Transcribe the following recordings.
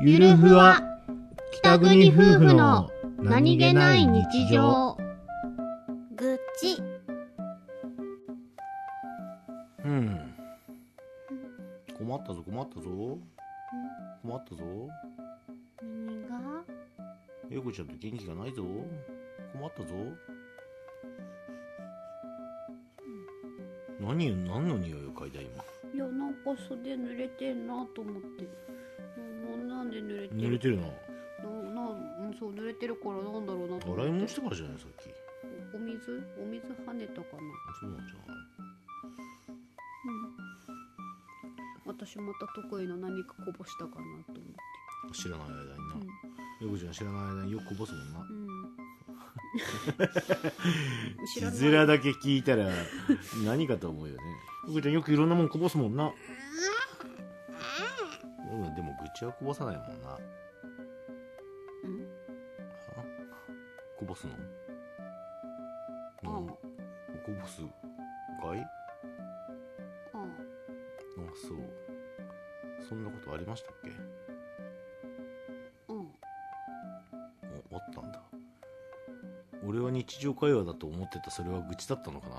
ゆるふわ北国夫婦の何気ない日常。愚痴。うん。困ったぞ困ったぞ。困ったぞ。何が？英子ちゃんと元気がないぞ。困ったぞ。何何の匂いを嗅いだ今？いやなんか袖濡れてんなと思ってで濡れてる濡れてるなななんそう濡れてるからなんだろうな洗い物してからじゃないさっき。お水？お水跳ねたかな。そうなんじゃない？私また得意の何かこぼしたかなと思って。知らない間にな、英子ちゃん知らない間によくこぼすもんな。うん、うん、字面だけ聞いたら何かと思うよね。英子ちゃんよくいろんなもんこぼすもんな うんでも愚痴はこぼさないもんな。うん。あこぼすの？あうん。こぼすかい？あああそう。そんなことありましたっけ？うん。おあったんだ。俺は日常会話だと思ってた。それは愚痴だったのかな？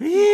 ええ